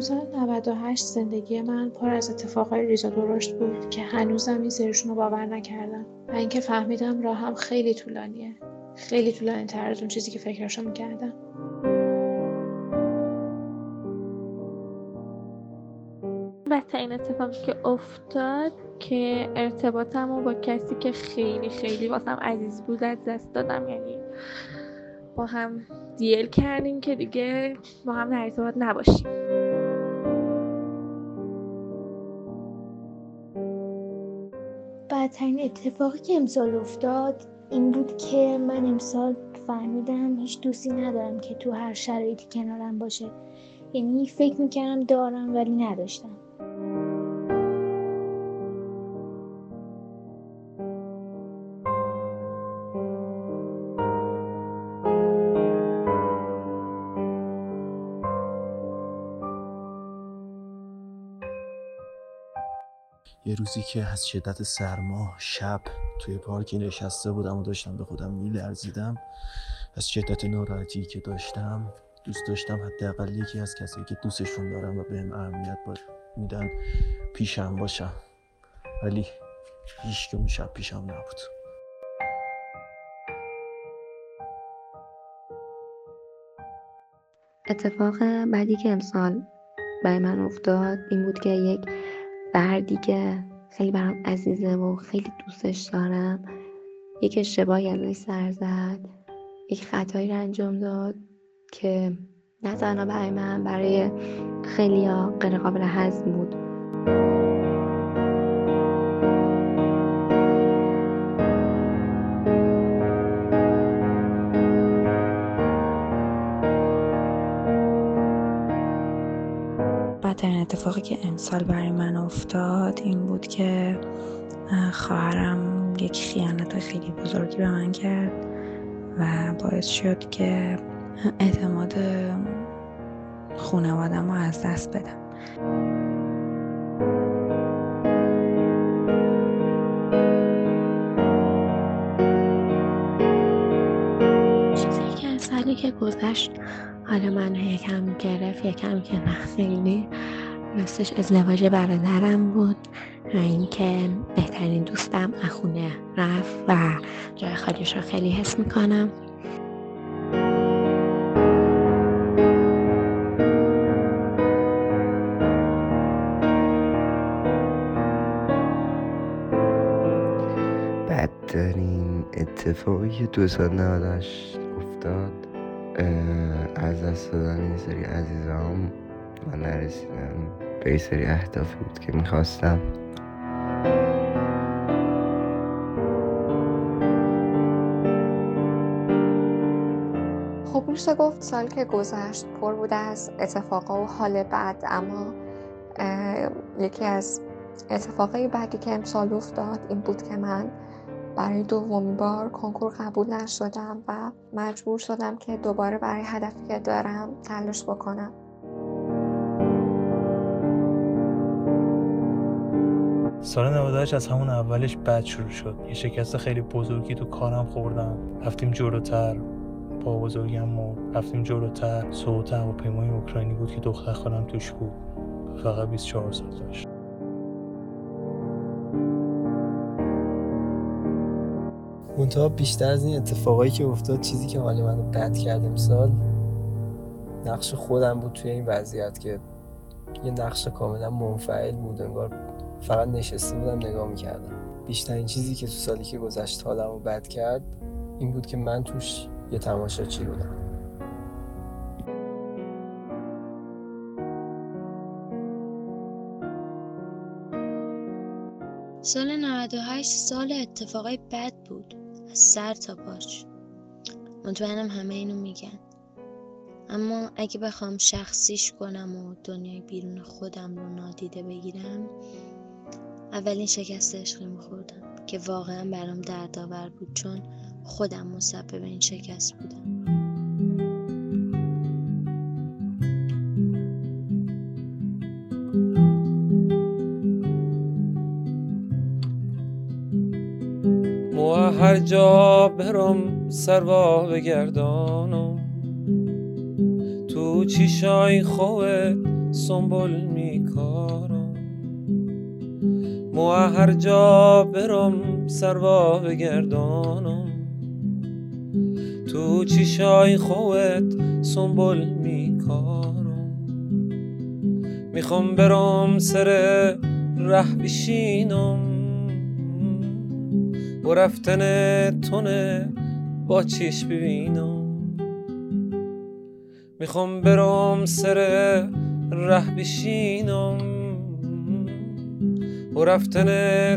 تو سال 98 زندگی من پر از اتفاقای ریز و درشت بود که هنوزم این سرشون رو باور نکردم. و اینکه فهمیدم راهم خیلی طولانیه. خیلی طولانی تر از اون چیزی که فکرشو می‌کردم. بدترین اتفاقی که افتاد که ارتباطم با کسی که خیلی خیلی واسم عزیز بود از دست دادم. یعنی با هم دیل کردیم که دیگه با هم در ارتباط نباشیم. بدترین اتفاقی که امسال افتاد این بود که من امسال فهمیدم هیچ دوستی ندارم که تو هر شرایطی کنارم باشه. یعنی فکر می‌کردم دارم ولی نداشتم. یه روزی که از شدت سرما شب توی پارکی نشسته بودم و داشتم به خودم میلرزیدم. از شدت ناراحتی که داشتم دوست داشتم حداقل یکی از کسایی که دوستشون دارم و بهم اهمیت میدن پیشم باشم. ولی هیچ که اون شب پیشم نبود. اتفاق بعدی که امسال برای من افتاد این بود که یک فردی که خیلی برام عزیزه و خیلی دوستش دارم. یک اشتباهی ازش سر زد. یک خطایی رو انجام داد که نه تنها برای من برای خیلی غیر قابل هضم بود. اتفاقی که امسال برای من افتاد این بود که خواهرم یک خیانت خیلی بزرگی به من کرد و باعث شد که اعتماد خانوادم رو از دست بدم. چیزی که سالی که گذشت حالا من یکم گرفت یکم که نه خیلی راستش ازدواج برادرم بود اینکه بهترین دوستم اخونه رفت و جای خالیش رو خیلی حس می‌کنم. بدترین اتفاقی دو سال افتاد از دست دادن این سری عزیزام و نرسیدم. به سری اهدافی بود که می‌خواستم. خب میشه گفت سال که گذشت پر بوده از اتفاقا و حال بعد اما یکی از اتفاقای بعدی که امسال افتاد این بود که من برای دومین بار کنکور قبول نشدم و مجبور شدم که دوباره برای هدفی که دارم تلاش بکنم. سال 98 از همون اولش بد شروع شد. یه شکست خیلی بزرگی تو کارم خوردم. رفتیم جلوتر. با بزرگم مرد رفتیم جلوتر. صوت هواپیمای اوکراینی بود که دختر خالم توش بود. فقط 24 سال داشت. منتها بیشتر از این اتفاقایی که افتاد چیزی که حال منو بد کرد امسال نقش خودم بود توی این وضعیت که یه نقش کاملا منفعل بود انگار فقط نشسته بودم نگاه می‌کردم. بیشترین چیزی که تو سالی که گذشت حالمو بد کرد این بود که من توش یه چی بودم. سال 98 سال اتفاقای بد بود. از سر تا پاش. مطمئنم همه اینو میگن. اما اگه بخوام شخصیش کنم و دنیای بیرون خودم رو نادیده بگیرم اولین شکست عشقی میخوردم که واقعا برام دردآور بود چون خودم مسبب این شکست بودم. هر جا برم سروا بگردانم تو چیشای خوت سنبل میکارم. مو هر جا برم سروا بگردانم تو چیشای خوت سنبل میکارم. می‌خوام برم سر ره بشینم. و رفتن تونه با چیش ببینم. می‌خوام برم سر ره بشینم. و رفتن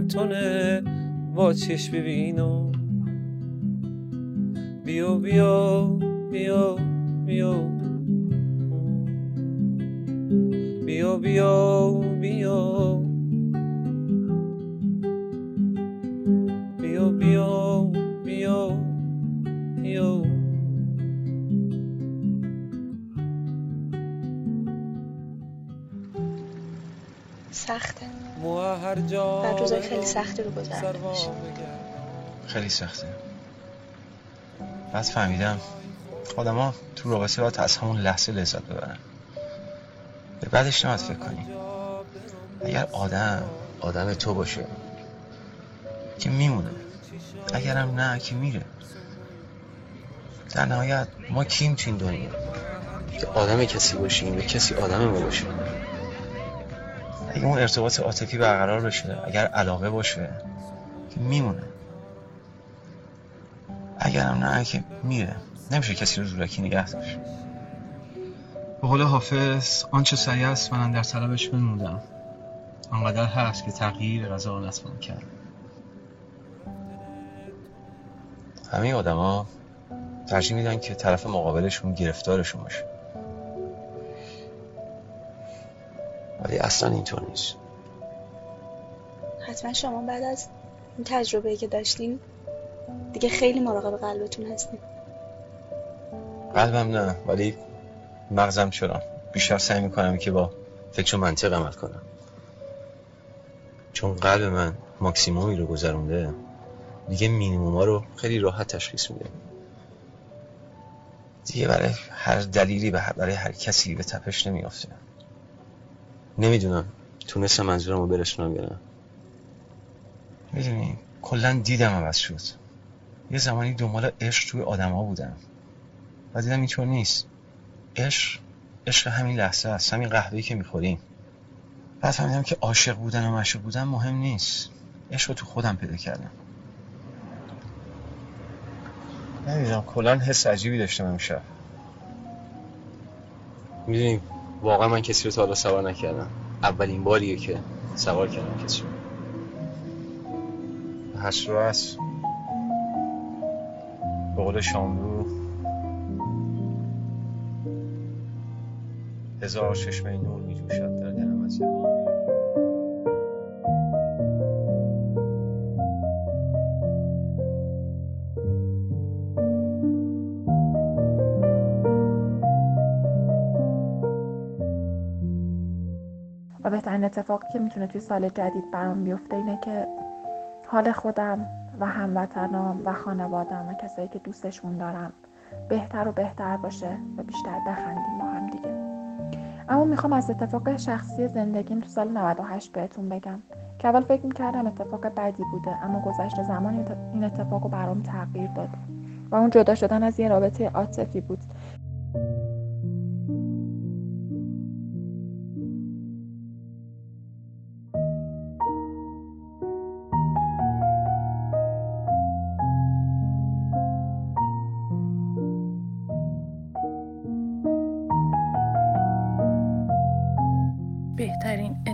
تونه با چش ببینم بیو بیو بیو بیو. بیو بیو بیو. بیو بیو. مو هر جا بعد روزای خیلی سختی رو گذروندش خیلی سخته. بعد فهمیدم آدما تو رابطه باید از همون لحظه لذت ببرن. به بعدش نباید فکر کنی. اگر آدم آدم تو باشه که میمونه. اگرم نه که میره. در نهایت ما کیم تو این دنیا؟ که آدم کسی باشیم یا کسی آدم ما باشه. اگه اون ارتباط عاطفی برقرار بشه اگر علاقه باشه که میمونه. اگرم نه که میره. نمیشه کسی رو زورکی نگه داشت. به قول حافظ آنچه سریع است من در طلبش بنمودم آنقدر هست که تغییر غذا نتوان کرد. همه آدما ترجیح میدن که طرف مقابلشون گرفتارشون باشه. ولی اصلا اینطور نیست. حتما شما بعد از این تجربه که داشتین دیگه خیلی مراقب قلبتون هستین. قلبم نه ولی مغزم چرا؟ بیشتر سعی می‌کنم که با فکر و منطق عمل کنم. چون قلب من ماکسیمومی رو گذرونده دیگه مینیموما رو خیلی راحت تشخیص میده. دیگه برای هر دلیلی برای هر کسی به تپش نمیافته. نمی‌دونم. تونستم منظورم رو برسونم یا نه. می‌دونی کلا دیدم عوض شد یه زمانی دنبال عشق توی آدما بودم. و دیدم اینطور نیست. عشق عشق همین لحظه است همین قهوه‌ای که می‌خوریم. بعد فهمیدم که عاشق بودن و مشروع بودن مهم نیست. عشق رو تو خودم پیدا کردم. نمی‌دونم کلا حس عجیبی داشتم امشب. می‌دونی واقعا من کسی رو تا حالا سوار نکردم. اولین باریه که سوار کردم کسی رو. هست رو هست به قول شاملو. هزار چشمه نور می جوشد در و بهترین اتفاقی که می‌تونه توی سال جدید برام بیفته اینه که حال خودم و هموطنام و خانوادم و کسایی که دوستشون دارم بهتر و بهتر باشه و بیشتر بخندیم با هم دیگه. اما می‌خوام از اتفاق شخصی زندگیم تو سال 98 بهتون بگم که اول فکر می‌کردم اتفاق بدی بوده اما گذشت زمان این اتفاق رو برام تغییر داد و اون جدا شدن از یه رابطه عاطفی بود.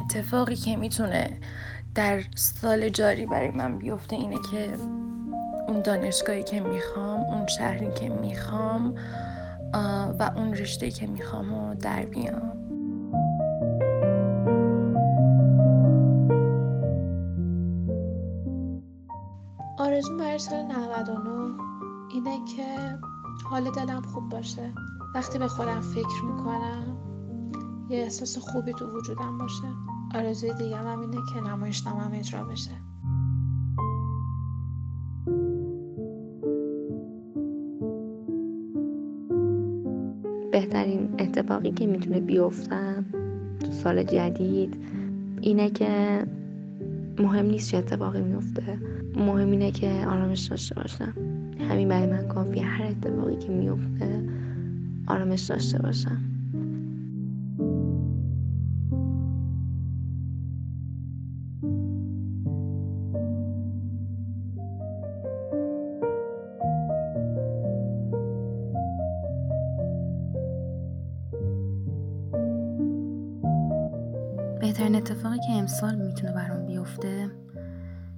اتفاقی که می‌تونه در سال جاری برای من بیفته اینه که اون دانشگاهی که می‌خوام اون شهری که می‌خوام و اون رشته که می‌خوام و در بیام. آرزون برای سال 99 اینه که حال دلم خوب باشه. وقتی به خودم فکر می‌کنم یه احساس خوبی تو وجودم باشه. آرزوی دیگه هم اینه که نمایشنامم اجرا بشه. بهترین اتفاقی که می‌تونه بیفتم تو سال جدید اینه که مهم نیست چه اتفاقی میفته مهم اینه که آرامش داشته باشم همین برای من کافیه هر اتفاقی که میفته آرامش داشته باشم بهترین اتفاقی که امسال می‌تونه برام بیفته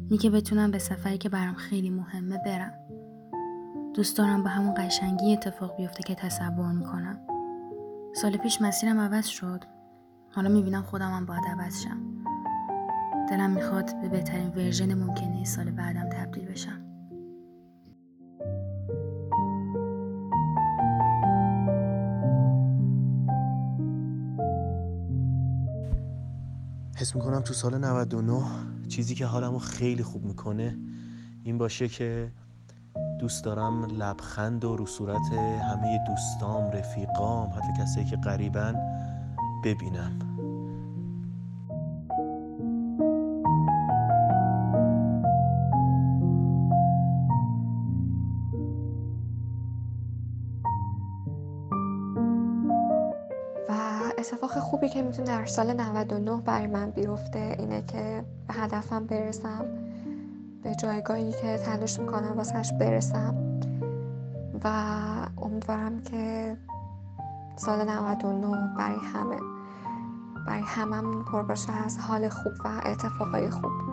اینه که بتونم به سفری که برام خیلی مهمه برم. دوست دارم به همون قشنگی اتفاق بیفته که تصور می‌کنم. سال پیش مسیرم عوض شد. حالا می‌بینم خودم هم باید عوض شم. دلم می‌خواد به بهترین ورژن ممکنه سال بعدم تبدیل بشم. حس می‌کنم تو سال 99 چیزی که حالمو خیلی خوب می‌کنه این باشه که دوست دارم لبخند و رو صورت همه دوستام رفیقام حتی کسایی که قریبن ببینم. اتفاق خوبی که می‌تونه در سال 99 برای من بیفته. اینه که به هدفم برسم به جایگاهی که تلاش می‌کنم واسهش برسم. و امیدوارم که سال 99 برای همه برای هممون پر باشه از حال خوب و اتفاقای خوب.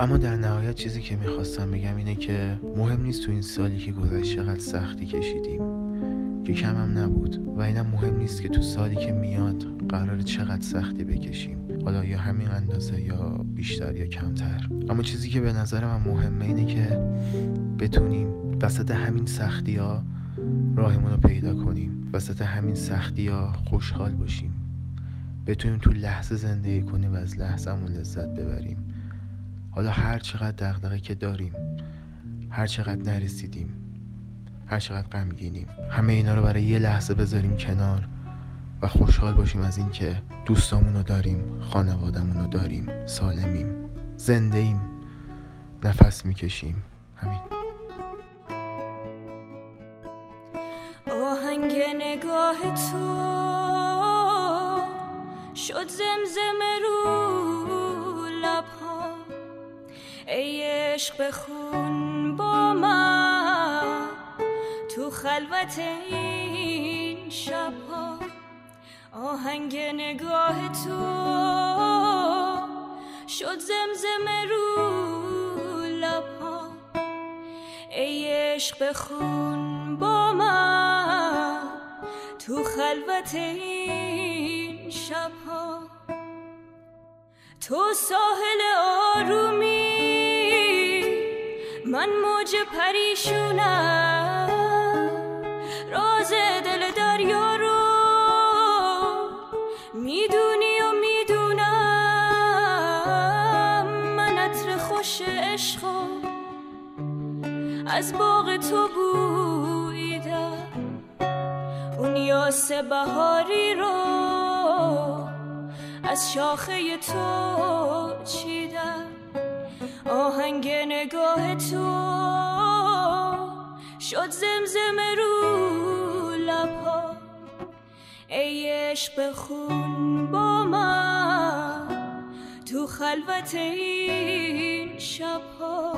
اما در نهایت چیزی که می‌خواستم بگم اینه که مهم نیست تو این سالی که گذشت چقدر سختی کشیدیم. که کم هم نبود و اینم مهم نیست که تو سالی که میاد قرار چقدر سختی بکشیم. حالا یا همین اندازه یا بیشتر یا کمتر. اما چیزی که به نظر من مهمه اینه که بتونیم وسط همین سختی ها راهمون رو پیدا کنیم. وسط همین سختی ها خوشحال باشیم. بتونیم تو لحظه زندگی کنیم و از لحظهمون لذت ببریم. حالا هر چقدر دغدغه که داریم هر چقدر نرسیدیم هر چقدر غمگینیم همه اینا رو برای یه لحظه بذاریم کنار و خوشحال باشیم از اینکه دوستامون رو داریم خانوادمون رو داریم سالمیم زنده ایم نفس می‌کشیم. همین. آهنگ نگاه تو شد زمزمه رو ای عشق بخون با من تو خلوت این شبها. آهنگ نگاه تو. شد زمزمه رو لبها. ای عشق بخون با من تو خلوت این شبها. تو ساحل آرومی. من موج پریشونم. راز دل دریا رو می‌دونی و می‌دونم. من عطر خوش عشقو از باغ تو بویدم. اون یاس بهاری رو از شاخه تو چیدم آهنگ نگاه تو شد زمزمه رو لبها. ای عشق بخون با من تو خلوت این شبها.